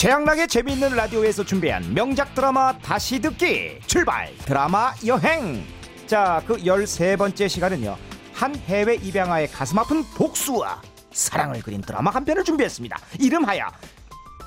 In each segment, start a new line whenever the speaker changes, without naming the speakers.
최양락의 재미있는 라디오에서 준비한 명작 드라마 다시 듣기 출발! 드라마 여행! 자그 13번째 시간은요 한 해외 입양아의 가슴 아픈 복수와 사랑을 그린 드라마 한 편을 준비했습니다. 이름하여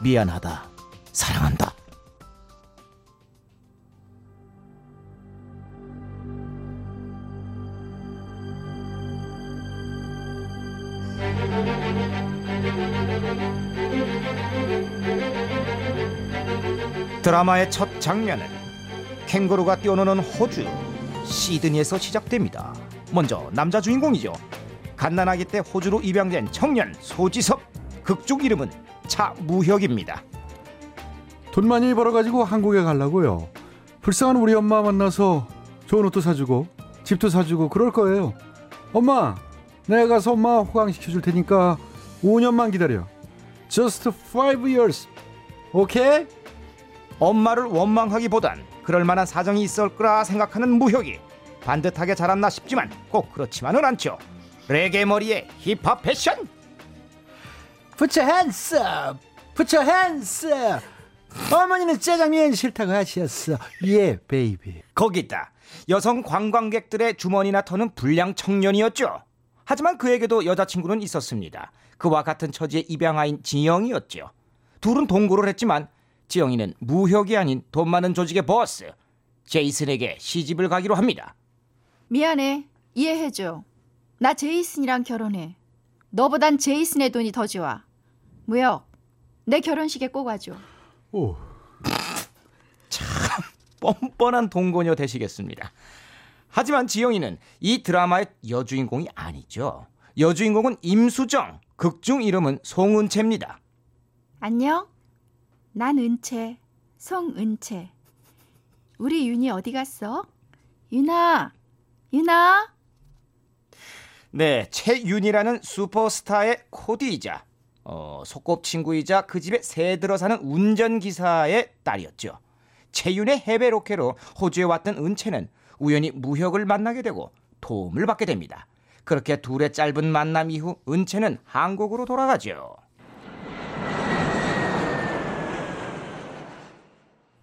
미안하다 사랑한다 드라마의 첫 장면은 캥거루가 뛰어노는 호주 시드니에서 시작됩니다. 먼저 남자 주인공이죠. 갓난아기 때 호주로 입양된 청년 소지섭 극중 이름은 차무혁입니다.
돈 많이 벌어가지고 한국에 가려고요. 불쌍한 우리 엄마 만나서 좋은 옷도 사주고 집도 사주고 그럴 거예요. 엄마, 내가 가서 엄마 호강시켜줄 테니까 5년만 기다려. Just five years. 오케이?
엄마를 원망하기보단 그럴 만한 사정이 있을 거라 생각하는 무혁이 반듯하게 자랐나 싶지만 꼭 그렇지만은 않죠. 레게 머리에 힙합 패션.
Put your hands up. Put your hands up. 어머니는 짜장면 싫다고 하셨어. 예, 베이비.
거기다 여성 관광객들의 주머니나 터는 불량 청년이었죠. 하지만 그에게도 여자친구는 있었습니다. 그와 같은 처지의 입양아인 지영이었죠. 둘은 동거를 했지만 지영이는 무혁이 아닌 돈 많은 조직의 버스 제이슨에게 시집을 가기로 합니다.
미안해. 이해해줘. 나 제이슨이랑 결혼해. 너보단 제이슨의 돈이 더 좋아. 무혁, 내 결혼식에 꼭 와줘.
오.
뻔뻔한 동거녀 되시겠습니다. 하지만 지영이는 이 드라마의 여주인공이 아니죠. 여주인공은 임수정, 극중 이름은 송은채입니다.
안녕. 난 은채, 송 은채. 우리 윤이 어디 갔어? 윤아, 윤아.
네, 최윤이라는 슈퍼스타의 코디이자 어, 소꿉친구이자 그 집에 새 들어 사는 운전기사의 딸이었죠. 최윤의 해외 로케로 호주에 왔던 은채는 우연히 무혁을 만나게 되고 도움을 받게 됩니다. 그렇게 둘의 짧은 만남 이후 은채는 한국으로 돌아가죠.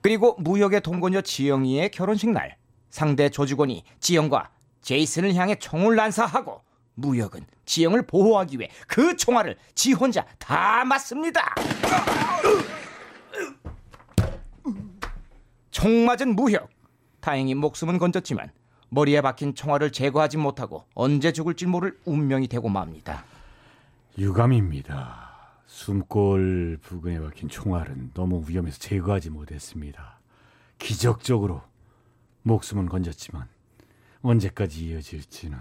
그리고 무역의 동거녀 지영이의 결혼식 날 상대 조직원이 지영과 제이슨을 향해 총을 난사하고 무역은 지영을 보호하기 위해 그 총알을 지 혼자 다 맞습니다. 총 맞은 무역 다행히 목숨은 건졌지만 머리에 박힌 총알을 제거하지 못하고 언제 죽을지 모를 운명이 되고 맙니다.
유감입니다. 숨골 부근에 박힌 총알은 너무 위험해서 제거하지 못했습니다. 기적적으로 목숨은 건졌지만 언제까지 이어질지는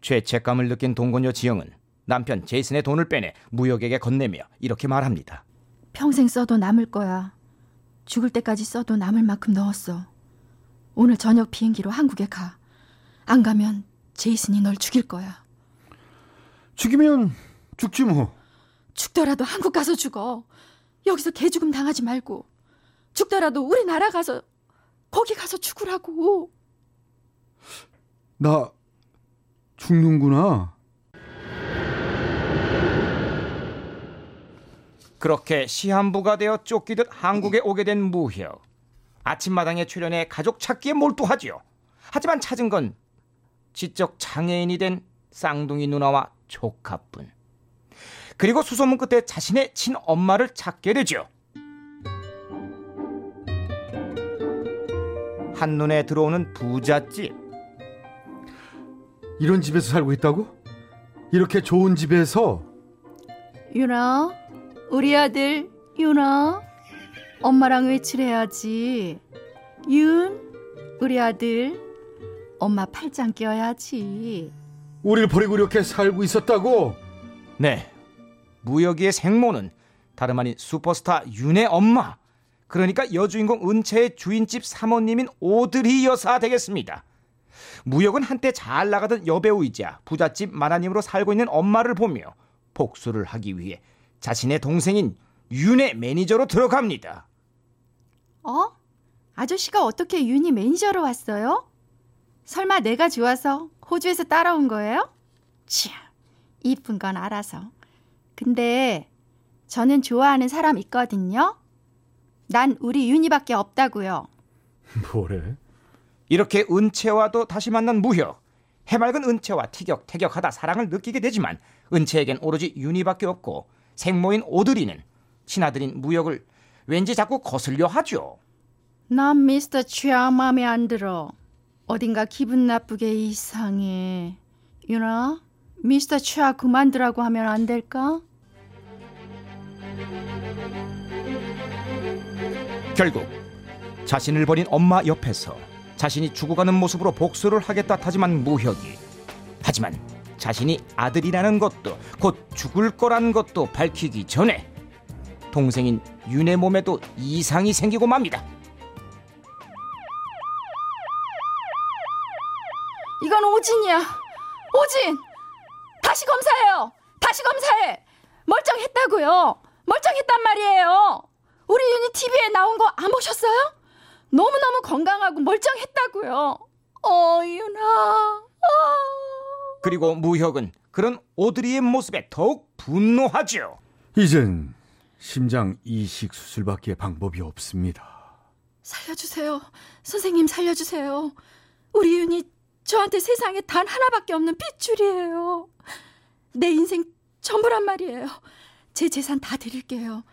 죄책감을 느낀 동거녀 지영은 남편 제이슨의 돈을 빼내 무역에게 건네며 이렇게 말합니다.
평생 써도 남을 거야. 죽을 때까지 써도 남을 만큼 넣었어. 오늘 저녁 비행기로 한국에 가. 안 가면 제이슨이 널 죽일 거야.
죽이면 죽지 뭐.
죽더라도 한국 가서 죽어. 여기서 개죽음 당하지 말고. 죽더라도 우리나라 가서 거기 가서 죽으라고.
나 죽는구나.
그렇게 시한부가 되어 쫓기듯 한국에 오게 된 무혁. 아침마당에 출연해 가족 찾기에 몰두하지요. 하지만 찾은 건 지적 장애인이 된 쌍둥이 누나와 조카뿐. 그리고 수소문 끝에 자신의 친엄마를 찾게 되죠. 한눈에 들어오는 부잣집.
이런 집에서 살고 있다고? 이렇게 좋은 집에서
윤아, 우리 아들 윤아. 엄마랑 외출해야지. 윤, 우리 아들. 엄마 팔짱 껴야지.
우리를 버리고 이렇게 살고 있었다고?
네. 무혁이의 생모는 다름 아닌 슈퍼스타 윤의 엄마. 그러니까 여주인공 은채의 주인집 사모님인 오드리 여사 되겠습니다. 무역은 한때 잘 나가던 여배우이자 부잣집 마나님으로 살고 있는 엄마를 보며 복수를 하기 위해 자신의 동생인 윤의 매니저로 들어갑니다.
어? 아저씨가 어떻게 윤이 매니저로 왔어요? 설마 내가 좋아서 호주에서 따라온 거예요? 치, 이쁜 건 알아서. 근데 저는 좋아하는 사람 있거든요. 난 우리 윤희밖에 없다고요.
뭐래?
이렇게 은채와도 다시 만난 무혁. 해맑은 은채와 티격태격하다 사랑을 느끼게 되지만 은채에겐 오로지 윤희밖에 없고 생모인 오드리는 친아들인 무혁을 왠지 자꾸 거슬려 하죠.
난 미스터 취아 마음에 안 들어. 어딘가 기분 나쁘게 이상해. 유나, 미스터 취아 그만두라고 하면 안 될까?
결국 자신을 버린 엄마 옆에서 자신이 죽어가는 모습으로 복수를 하겠다 타지만 무혁이 하지만 자신이 아들이라는 것도 곧 죽을 거라는 것도 밝히기 전에 동생인 윤의 몸에도 이상이 생기고 맙니다.
이건 오진이야. 오진! 다시 검사해요. 다시 검사해. 멀쩡했다고요. 멀쩡했단 말이에요. 우리 윤희 TV에 나온 거 안 보셨어요? 너무너무 건강하고 멀쩡했다고요. 어, 윤아. 어.
그리고 무혁은 그런 오드리의 모습에 더욱 분노하죠.
이젠 심장 이식 수술밖에 방법이 없습니다.
살려주세요. 선생님 살려주세요. 우리 윤희 저한테 세상에 단 하나밖에 없는 핏줄이에요. 내 인생 전부란 말이에요. 제 재산 다 드릴게요.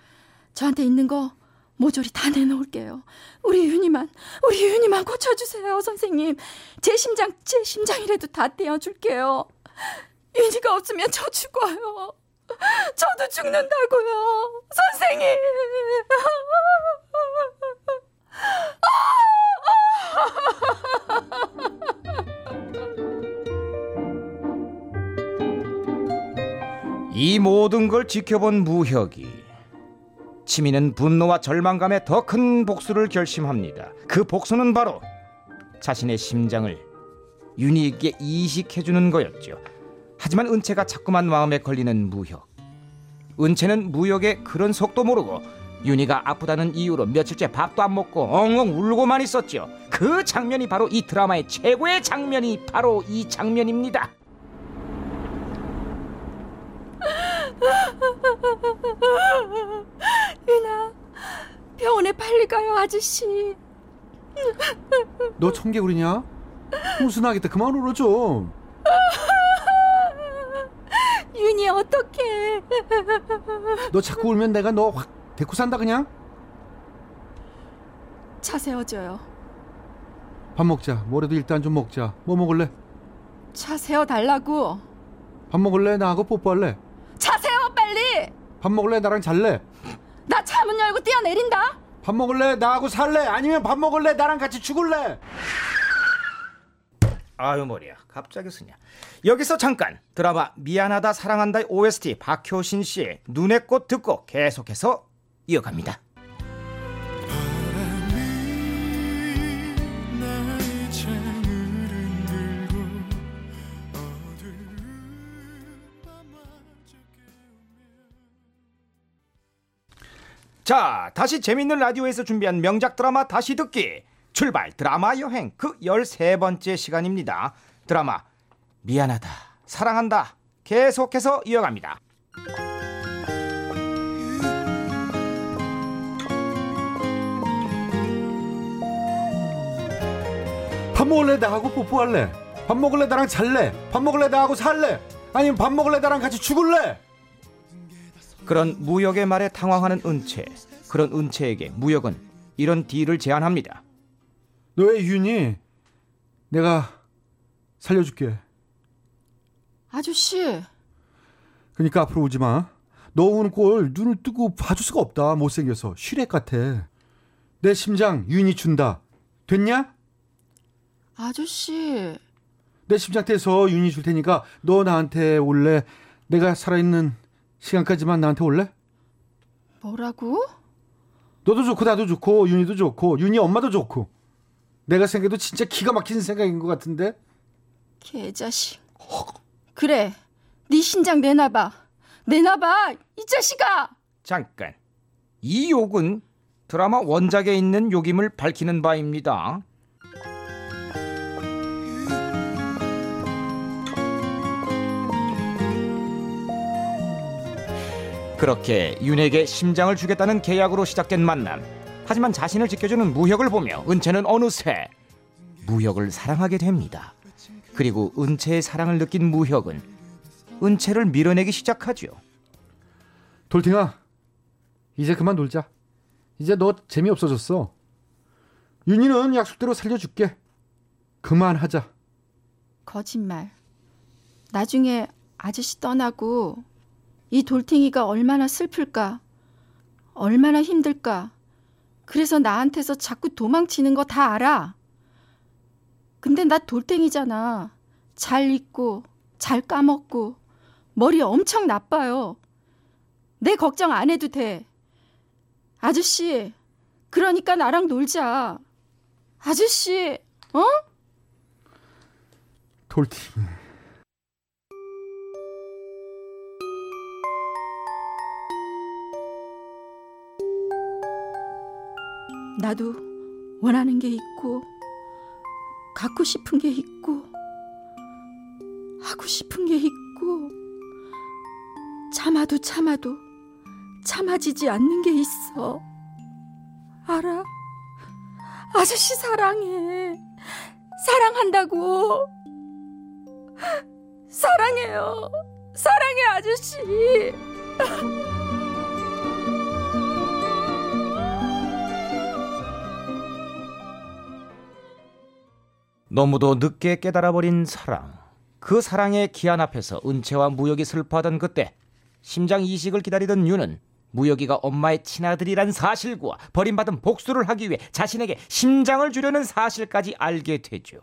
저한테 있는 거 모조리 다 내놓을게요. 우리 윤희만, 우리 윤희만 고쳐주세요, 선생님. 제 심장, 제 심장이라도 다 떼어줄게요. 윤희가 없으면 저 죽어요. 저도 죽는다고요, 선생님.
이 모든 걸 지켜본 무혁이 치미는 분노와 절망감에 더 큰 복수를 결심합니다. 그 복수는 바로 자신의 심장을 윤희에게 이식해주는 거였죠. 하지만 은채가 자꾸만 마음에 걸리는 무혁. 은채는 무혁의 그런 속도 모르고 윤희가 아프다는 이유로 며칠째 밥도 안 먹고 엉엉 울고만 있었죠. 그 장면이 바로 이 드라마의 최고의 장면이 바로 이 장면입니다.
윤아, 병원에 빨리 가요, 아저씨.
너 청개구리냐? 무슨하겠다 그만 울어 좀.
윤이 어떡해.
너 자꾸 울면 내가 너 확 데리고 산다 그냥.
차 세워줘요.
밥 먹자. 뭐래도 일단 좀 먹자. 뭐 먹을래?
차 세워달라고.
밥 먹을래? 나하고 뽀뽀할래? 밥 먹을래? 나랑 잘래?
나 차문 열고 뛰어내린다.
밥 먹을래? 나하고 살래? 아니면 밥 먹을래? 나랑 같이 죽을래?
아유 머리야 갑자기 쓰냐 여기서 잠깐 드라마 미안하다 사랑한다의 OST 박효신 씨의 눈의 꽃 듣고 계속해서 이어갑니다 자 다시 재밌는 라디오에서 준비한 명작 드라마 다시 듣기 출발 드라마 여행 그 13번째 시간입니다 드라마 미안하다 사랑한다 계속해서 이어갑니다
밥 먹을래? 나하고 뽀뽀할래? 밥 먹을래? 나랑 잘래? 밥 먹을래? 나하고 살래? 아니면 밥 먹을래? 나랑 같이 죽을래?
그런 무역의 말에 당황하는 은채 그런 은채에게 무역은 이런 딜을 제안합니다
너의 윤이 내가 살려줄게.
아저씨,
그러니까 앞으로 오지 마. 너 우는 꼴 눈을 뜨고 봐줄 수가 없다. 못생겨서 쉬렉 같아. 내 심장 윤이 준다. 됐냐?
아저씨.
내 심장 떼서 윤이 줄 테니까 너 나한테 올래? 내가 살아있는 시간까지만 나한테 올래?
뭐라고?
너도 좋고 나도 좋고 윤이도 좋고 윤이 엄마도 좋고 내가 생각해도 진짜 기가 막힌 생각인 것 같은데
개자식. 그래, 네 신장 내놔봐. 내놔봐, 이 자식아.
잠깐 이 욕은 드라마 원작에 있는 욕임을 밝히는 바입니다 그렇게 윤에게 심장을 주겠다는 계약으로 시작된 만남 하지만 자신을 지켜주는 무혁을 보며 은채는 어느새 무혁을 사랑하게 됩니다. 그리고 은채의 사랑을 느낀 무혁은 은채를 밀어내기 시작하죠.
돌팅아, 이제 그만 놀자. 이제 너 재미없어졌어. 윤희는 약속대로 살려줄게. 그만하자.
거짓말. 나중에 아저씨 떠나고 이 돌탱이가 얼마나 슬플까, 얼마나 힘들까. 그래서 나한테서 자꾸 도망치는 거 다 알아. 근데 나 돌탱이잖아. 잘 잊고, 잘 까먹고, 머리 엄청 나빠요. 내 걱정 안 해도 돼. 아저씨, 그러니까 나랑 놀자. 아저씨, 어?
돌팅.
나도 원하는 게 있고, 갖고 싶은 게 있고, 하고 싶은 게 있고, 참아도 참아도 참아지지 않는 게 있어. 알아? 아저씨 사랑해. 사랑한다고. 사랑해요. 사랑해, 아저씨.
너무도 늦게 깨달아버린 사랑. 그 사랑의 기한 앞에서 은채와 무혁이 슬퍼하던 그때 심장 이식을 기다리던 유는 무혁이가 엄마의 친아들이란 사실과 버림받은 복수를 하기 위해 자신에게 심장을 주려는 사실까지 알게 되죠.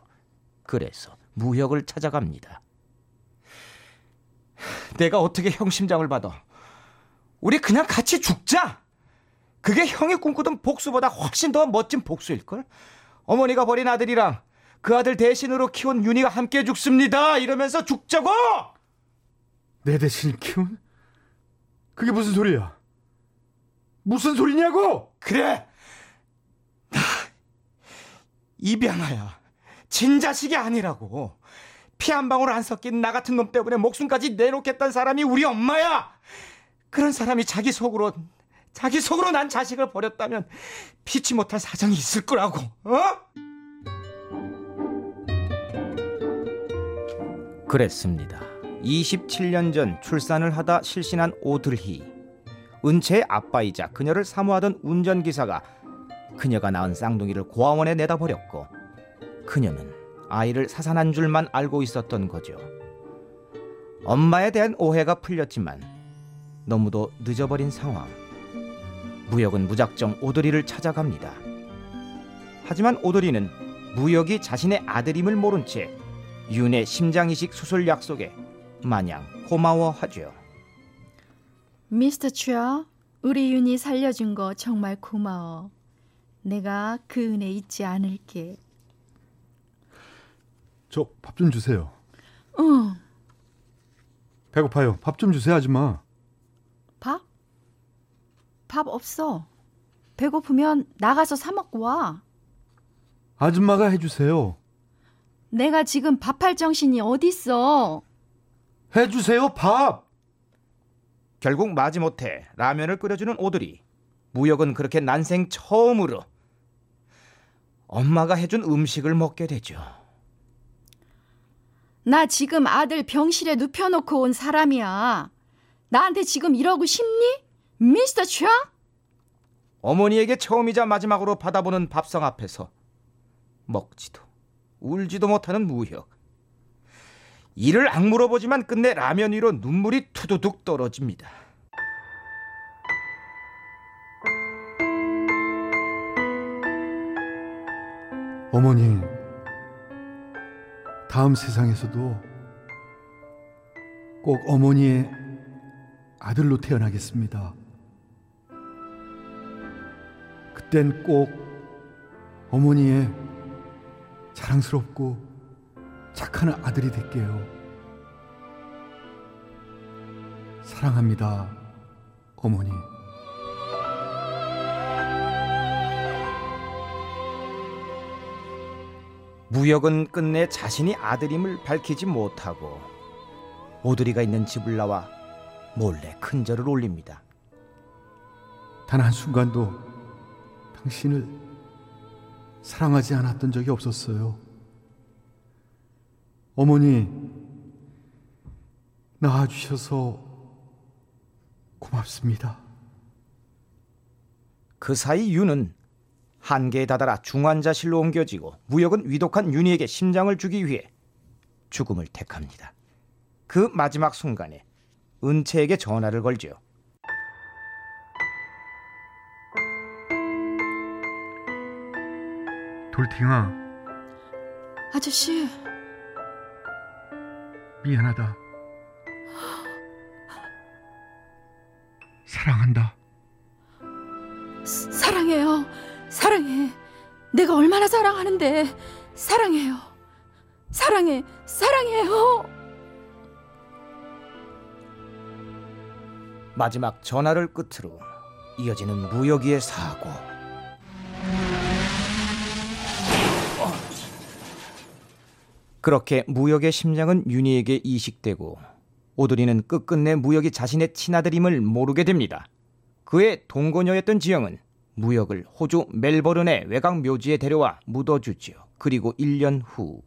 그래서 무혁을 찾아갑니다. 내가 어떻게 형 심장을 받아? 우리 그냥 같이 죽자! 그게 형이 꿈꾸던 복수보다 훨씬 더 멋진 복수일걸? 어머니가 버린 아들이랑 그 아들 대신으로 키운 윤희가 함께 죽습니다! 이러면서 죽자고!
내 대신 키운? 그게 무슨 소리야? 무슨 소리냐고?
그래! 나, 입양아야. 진자식이 아니라고. 피 한 방울 안 섞인 나 같은 놈 때문에 목숨까지 내놓겠다는 사람이 우리 엄마야! 그런 사람이 자기 속으로, 자기 속으로 난 자식을 버렸다면 피치 못할 사정이 있을 거라고, 어? 그랬습니다. 27년 전 출산을 하다 실신한 오들희. 은채의 아빠이자 그녀를 사모하던 운전기사가 그녀가 낳은 쌍둥이를 고아원에 내다 버렸고 그녀는 아이를 사산한 줄만 알고 있었던 거죠. 엄마에 대한 오해가 풀렸지만 너무도 늦어버린 상황. 무역은 무작정 오드리를 찾아갑니다. 하지만 오드리는 무역이 자신의 아들임을 모른 채 윤의 심장이식 수술 약속에 마냥 고마워하죠.
미스터 추어, 우리 윤이 살려준 거 정말 고마워. 내가 그 은혜 잊지 않을게.
저 밥 좀 주세요.
응,
배고파요. 밥 좀 주세요, 아줌마.
밥? 밥 없어. 배고프면 나가서 사 먹고 와.
아줌마가 해주세요.
내가 지금 밥할 정신이 어딨어.
해주세요, 밥!
결국 마지못해 라면을 끓여주는 오드리. 무역은 그렇게 난생 처음으로 엄마가 해준 음식을 먹게 되죠.
나 지금 아들 병실에 눕혀놓고 온 사람이야. 나한테 지금 이러고 싶니? 미스터 추어?
어머니에게 처음이자 마지막으로 받아보는 밥상 앞에서 먹지도 울지도 못하는 무혁. 이를 악물어 보지만 끝내 라면 위로 눈물이 투두둑 떨어집니다.
어머니, 다음 세상에서도 꼭 어머니의 아들로 태어나겠습니다. 그땐 꼭 어머니의 자랑스럽고 착한 아들이 될게요. 사랑합니다, 어머니.
무역은 끝내 자신이 아들임을 밝히지 못하고 오드리가 있는 집을 나와 몰래 큰절을 올립니다.
단 한순간도 당신을 사랑하지 않았던 적이 없었어요. 어머니, 낳아주셔서 고맙습니다.
그 사이 윤은 한계에 다다라 중환자실로 옮겨지고 무역은 위독한 윤희에게 심장을 주기 위해 죽음을 택합니다. 그 마지막 순간에 은채에게 전화를 걸지요.
돌팅아,
아저씨,
미안하다. 사랑한다.
사- 사랑해요. 사랑해. 내가 얼마나 사랑하는데 사랑해요. 사랑해. 사랑해요.
마지막 전화를 끝으로 이어지는 무역이의 사고. 그렇게 무역의 심장은 윤희에게 이식되고 오드리는 끝끝내 무역이 자신의 친아들임을 모르게 됩니다. 그의 동거녀였던 지영은 무역을 호주 멜버른의 외곽 묘지에 데려와 묻어주지요. 그리고 1년 후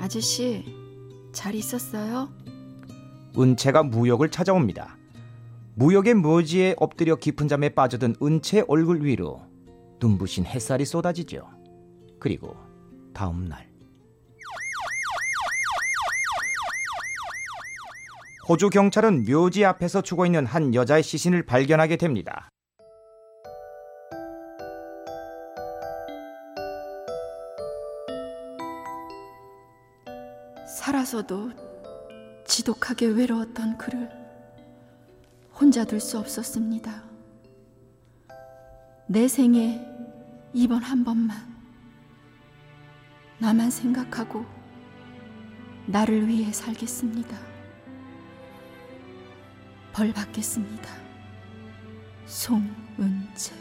아저씨, 잘 있었어요?
은채가 무역을 찾아옵니다. 무역의 묘지에 엎드려 깊은 잠에 빠져든 은채 얼굴 위로 눈부신 햇살이 쏟아지죠. 그리고 다음 날 호주 경찰은 묘지 앞에서 죽어 있는 한 여자의 시신을 발견하게 됩니다.
살아서도 지독하게 외로웠던 그를 혼자 둘 수 없었습니다. 내 생에 이번 한 번만 나만 생각하고 나를 위해 살겠습니다. 벌 받겠습니다. 송은채.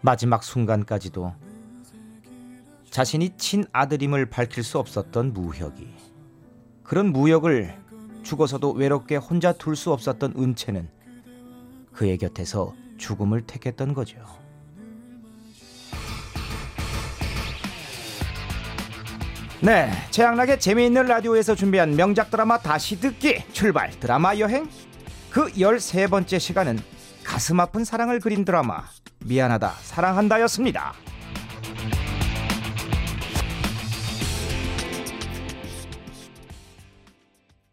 마지막 순간까지도 자신이 친아들임을 밝힐 수 없었던 무혁이 그런 무혁을 죽어서도 외롭게 혼자 둘 수 없었던 은채는 그의 곁에서 죽음을 택했던 거죠. 네, 최양락의 재미있는 라디오에서 준비한 명작 드라마 다시 듣기 출발 드라마 여행 그 13번째 시간은 가슴 아픈 사랑을 그린 드라마 미안하다 사랑한다였습니다.